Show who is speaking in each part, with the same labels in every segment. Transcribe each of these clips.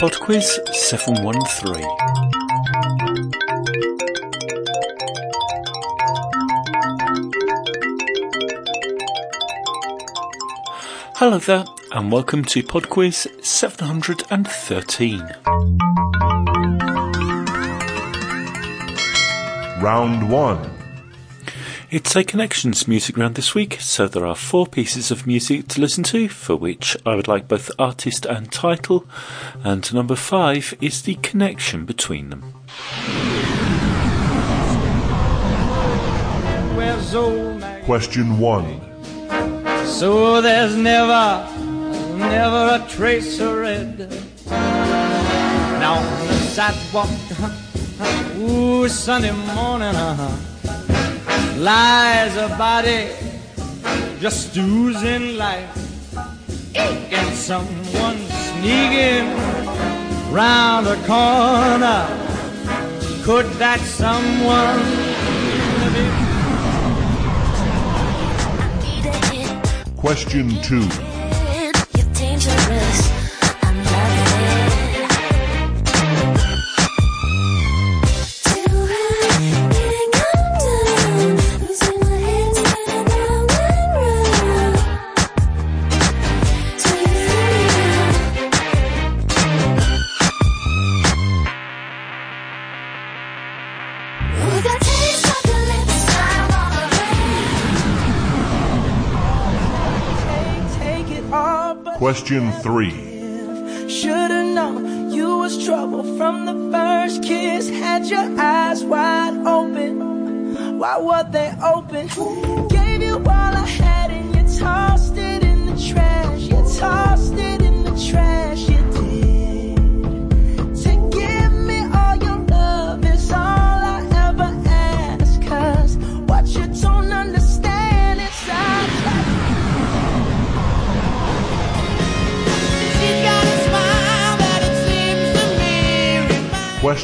Speaker 1: PodQuiz 713. Hello there, and welcome to PodQuiz 713.
Speaker 2: Round 1.
Speaker 1: It's a connections music round this week, so there are four pieces of music to listen to, for which I would like both artist and title, and number five is the connection between them.
Speaker 2: Question 1.
Speaker 3: So there's never, never a trace of red. Now on the sidewalk, ooh, Sunday morning, uh-huh, lies a body just oozing life. And someone sneaking round the corner. Could that someone be?
Speaker 2: Question 2. Question 3.
Speaker 3: Should've known you was trouble from the first kiss. Had your eyes wide open. Why were they open? Gave you all I had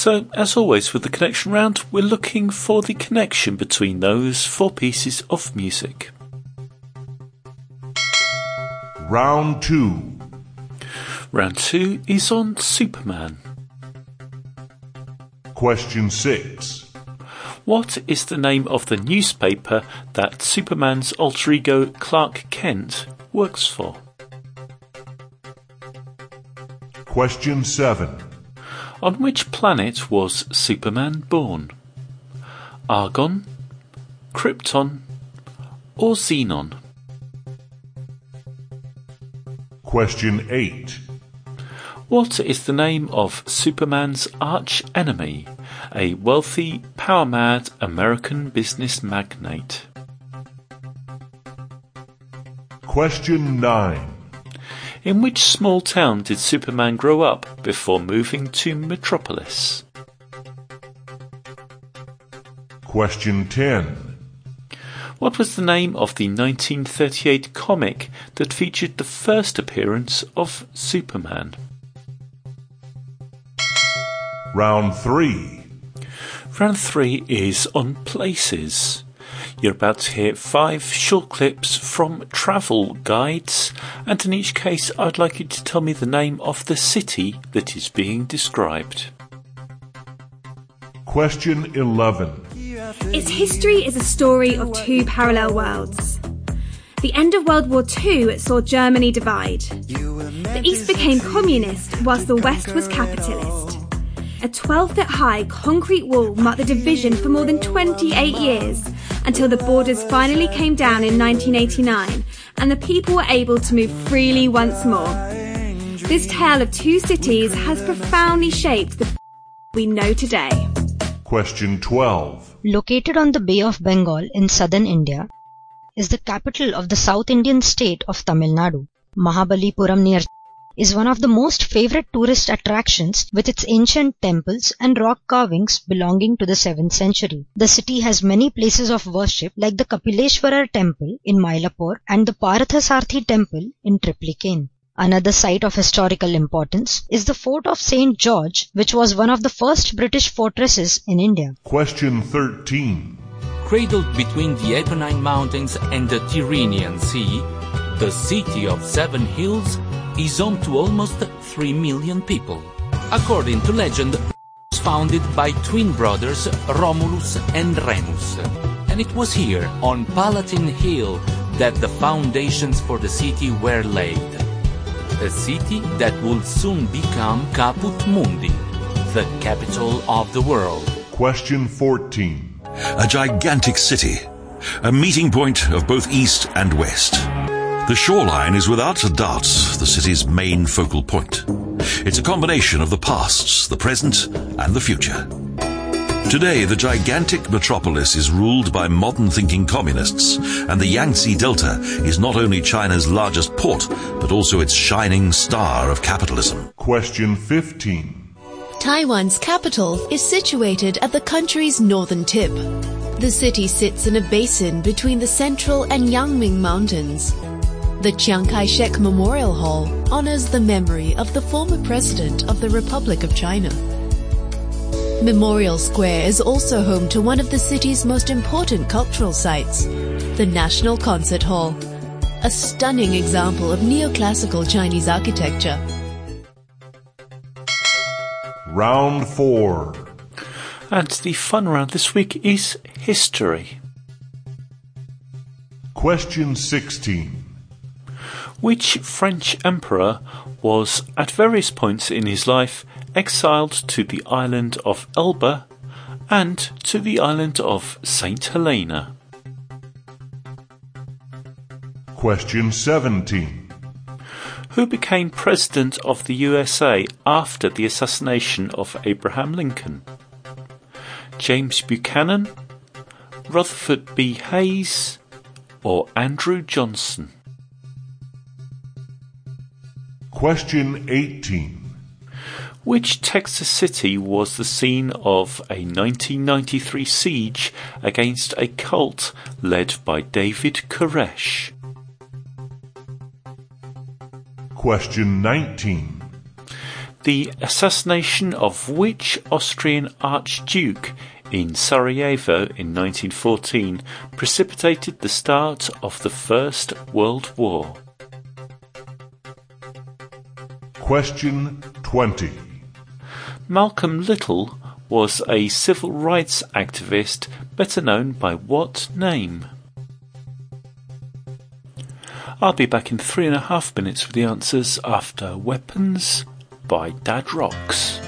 Speaker 1: So, as always with the connection round, we're looking for the connection between those four pieces of music.
Speaker 2: Round 2.
Speaker 1: Round two is on Superman.
Speaker 2: Question 6.
Speaker 1: What is the name of the newspaper that Superman's alter ego Clark Kent works for?
Speaker 2: Question 7.
Speaker 1: On which planet was Superman born? Argon, Krypton, or Xenon?
Speaker 2: Question 8.
Speaker 1: What is the name of Superman's arch enemy, a wealthy, power mad American business magnate?
Speaker 2: Question 9.
Speaker 1: In which small town did Superman grow up before moving to Metropolis?
Speaker 2: Question 10.
Speaker 1: What was the name of the 1938 comic that featured the first appearance of Superman?
Speaker 2: Round 3.
Speaker 1: Round three is on places. You're about to hear five short clips from travel guides, and in each case, I'd like you to tell me the name of the city that is being described.
Speaker 2: Question 11.
Speaker 4: Its history is a story of two parallel worlds. The end of World War II saw Germany divide. The East became communist whilst the West was capitalist. A 12 foot high concrete wall marked the division for more than 28 years until the borders finally came down in 1989 and the people were able to move freely once more. This tale of two cities has profoundly shaped the we know today.
Speaker 2: Question 12.
Speaker 5: Located on the Bay of Bengal in southern India, is the capital of the South Indian state of Tamil Nadu. Mahabalipuram near is one of the most favorite tourist attractions with its ancient temples and rock carvings belonging to the 7th century. The city has many places of worship like the Kapileshwara temple in Mylapore and the Parthasarthi temple in Triplicane. Another site of historical importance is the fort of St. George, which was one of the first British fortresses in India.
Speaker 2: Question 13.
Speaker 6: Cradled between the Apennine Mountains and the Tyrrhenian Sea, the city of Seven Hills is home to almost 3 million people. According to legend, it was founded by twin brothers Romulus and Remus. And it was here, on Palatine Hill, that the foundations for the city were laid a city that would soon become Caput Mundi, the capital of the world.
Speaker 2: Question 14.
Speaker 7: A gigantic city, a meeting point of both east and west. The shoreline is without a doubt the city's main focal point. It's a combination of the pasts, the present, and the future. Today, the gigantic metropolis is ruled by modern thinking communists, and the Yangtze Delta is not only China's largest port, but also its shining star of capitalism.
Speaker 2: Question 15.
Speaker 8: Taiwan's capital is situated at the country's northern tip. The city sits in a basin between the Central and Yangming Mountains. The Chiang Kai-shek Memorial Hall honors the memory of the former president of the Republic of China. Memorial Square is also home to one of the city's most important cultural sites, the National Concert Hall, a stunning example of neoclassical Chinese architecture.
Speaker 2: Round 4.
Speaker 1: And the fun round this week is history.
Speaker 2: Question 16.
Speaker 1: Which French emperor was, at various points in his life, exiled to the island of Elba and to the island of St. Helena?
Speaker 2: Question 17.
Speaker 1: Who became president of the USA after the assassination of Abraham Lincoln? James Buchanan, Rutherford B. Hayes, or Andrew Johnson?
Speaker 2: Question 18.
Speaker 1: Which Texas city was the scene of a 1993 siege against a cult led by David Koresh?
Speaker 2: Question 19.
Speaker 1: The assassination of which Austrian Archduke in Sarajevo in 1914 precipitated the start of the First World War?
Speaker 2: Question 20.
Speaker 1: Malcolm Little was a civil rights activist better known by what name? I'll be back in three and a half minutes with the answers after Weapons by Dad Rocks.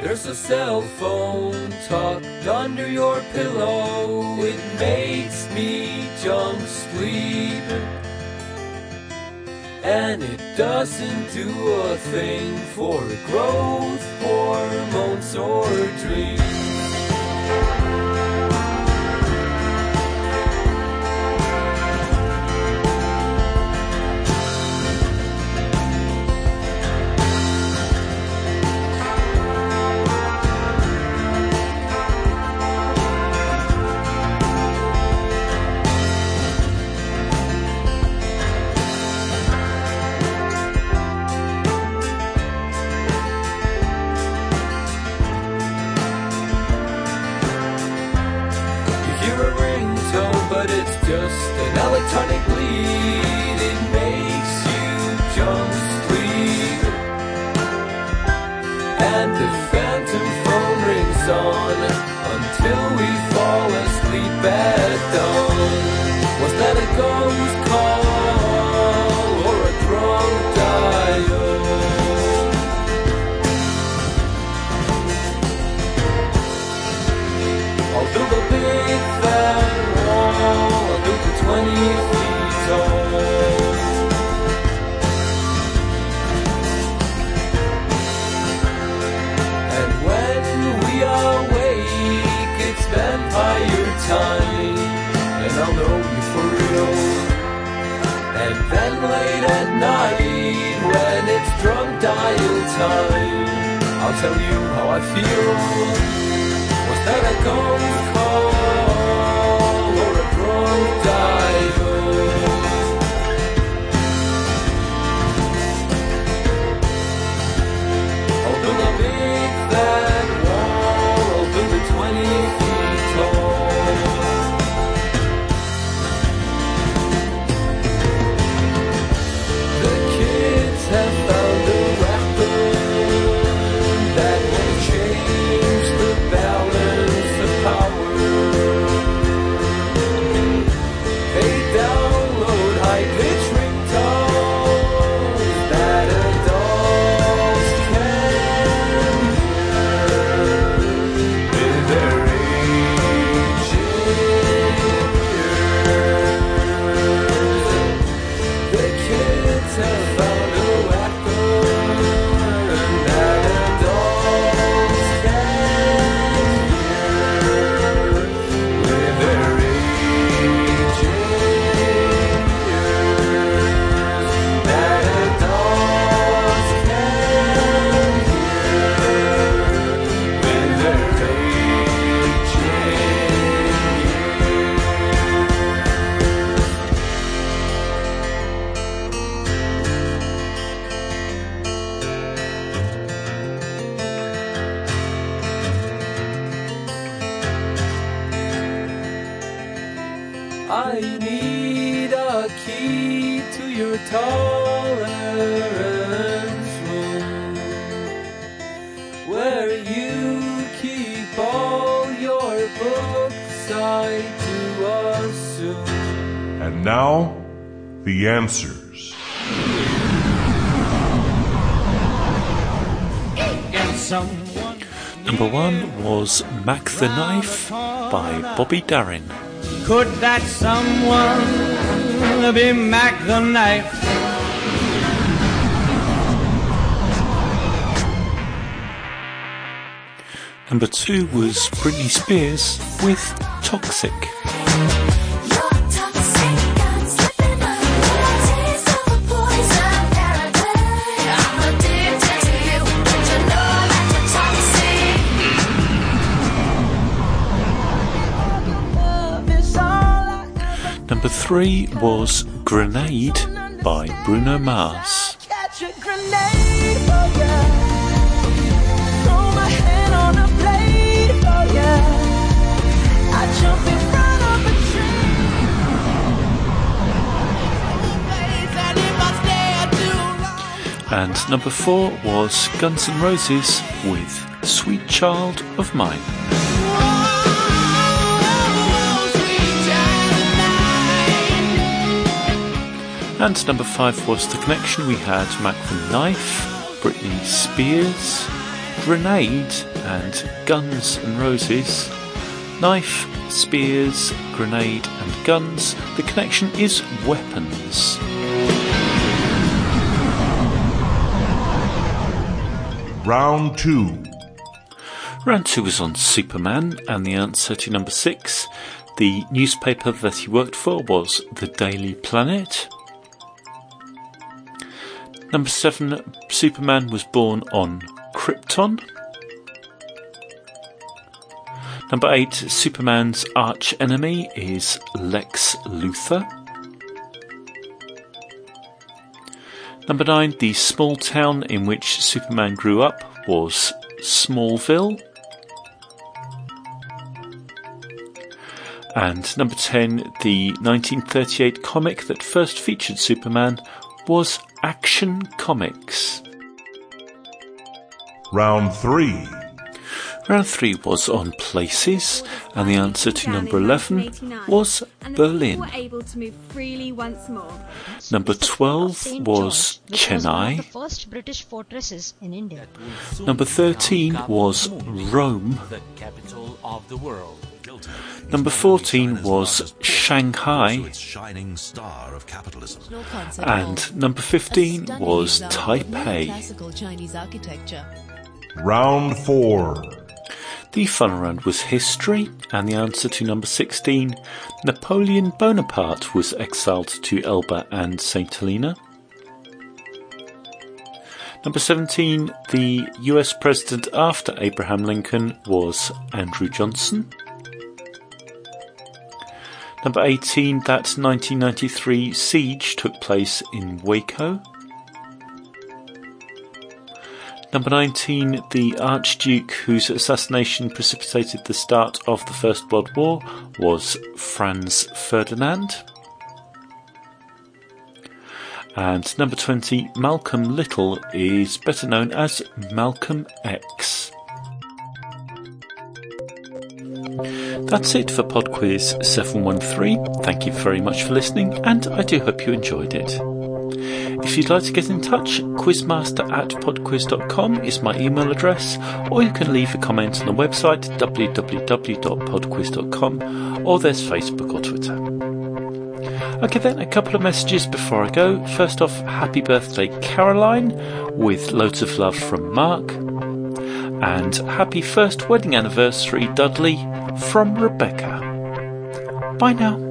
Speaker 9: There's a cell phone tucked under your pillow. It makes me jump sleep. And it doesn't do a thing for growth, hormones, or dreams. Just an electronic bleed. It makes you jump sleep. And the phantom phone rings on until we fall asleep at dawn. Was that a ghost dial. I'll tell you how I feel. Was that a ghost call I need a key to your tolerance room where you keep all your books, I do assume.
Speaker 2: And now, the answers.
Speaker 1: Number one was Mack the Knife by Bobby Darin.
Speaker 9: Could that someone be Mack the Knife?
Speaker 1: Number two was Britney Spears with Toxic. Number three was Grenade by Bruno Mars.
Speaker 9: catch a grenade oh for ya. Throw my hand on a blade oh for ya. I jump in front of a train.
Speaker 1: And number four was Guns N' Roses with Sweet Child of Mine. And number five was The Connection. We had Mack the Knife, Britney Spears, Grenade, and Guns and Roses. Knife, Spears, Grenade, and Guns. The Connection is Weapons.
Speaker 2: Round 2.
Speaker 1: Round two was on Superman, and the answer to number six, the newspaper that he worked for was the Daily Planet. Number seven, Superman was born on Krypton. Number eight, Superman's arch enemy is Lex Luthor. Number nine, the small town in which Superman grew up was Smallville. And number 10, the 1938 comic that first featured Superman was Action Comics.
Speaker 2: Round 3.
Speaker 1: Round 3 was on places, and the answer to number 11 was Berlin.
Speaker 4: people were able to move freely once more.
Speaker 1: Number 12 was
Speaker 5: George, which was one of the
Speaker 1: Chennai.
Speaker 5: first British fortresses in India.
Speaker 1: Number 13 was Rome.
Speaker 6: the capital of the world.
Speaker 1: Number 14 was Shanghai.
Speaker 7: its shining star of capitalism.
Speaker 1: And number 15 was Taipei.
Speaker 8: Classical Chinese architecture.
Speaker 2: Round 4.
Speaker 1: The fun round was history, and the answer to number 16, Napoleon Bonaparte was exiled to Elba and St. Helena. Number 17, the US president after Abraham Lincoln was Andrew Johnson. Number 18, that 1993 siege took place in Waco. Number 19, the Archduke whose assassination precipitated the start of the First World War was Franz Ferdinand. And number 20, Malcolm Little is better known as Malcolm X. That's it for PodQuiz 713. Thank you very much for listening, and I do hope you enjoyed it. If you'd like to get in touch, quizmaster at podquiz.com is my email address, or you can leave a comment on the website www.podquiz.com, or there's Facebook or Twitter. Okay, then a couple of messages before I go. First off, happy birthday, Caroline, with loads of love from Mark. And happy first wedding anniversary, Dudley, from Rebecca. Bye now.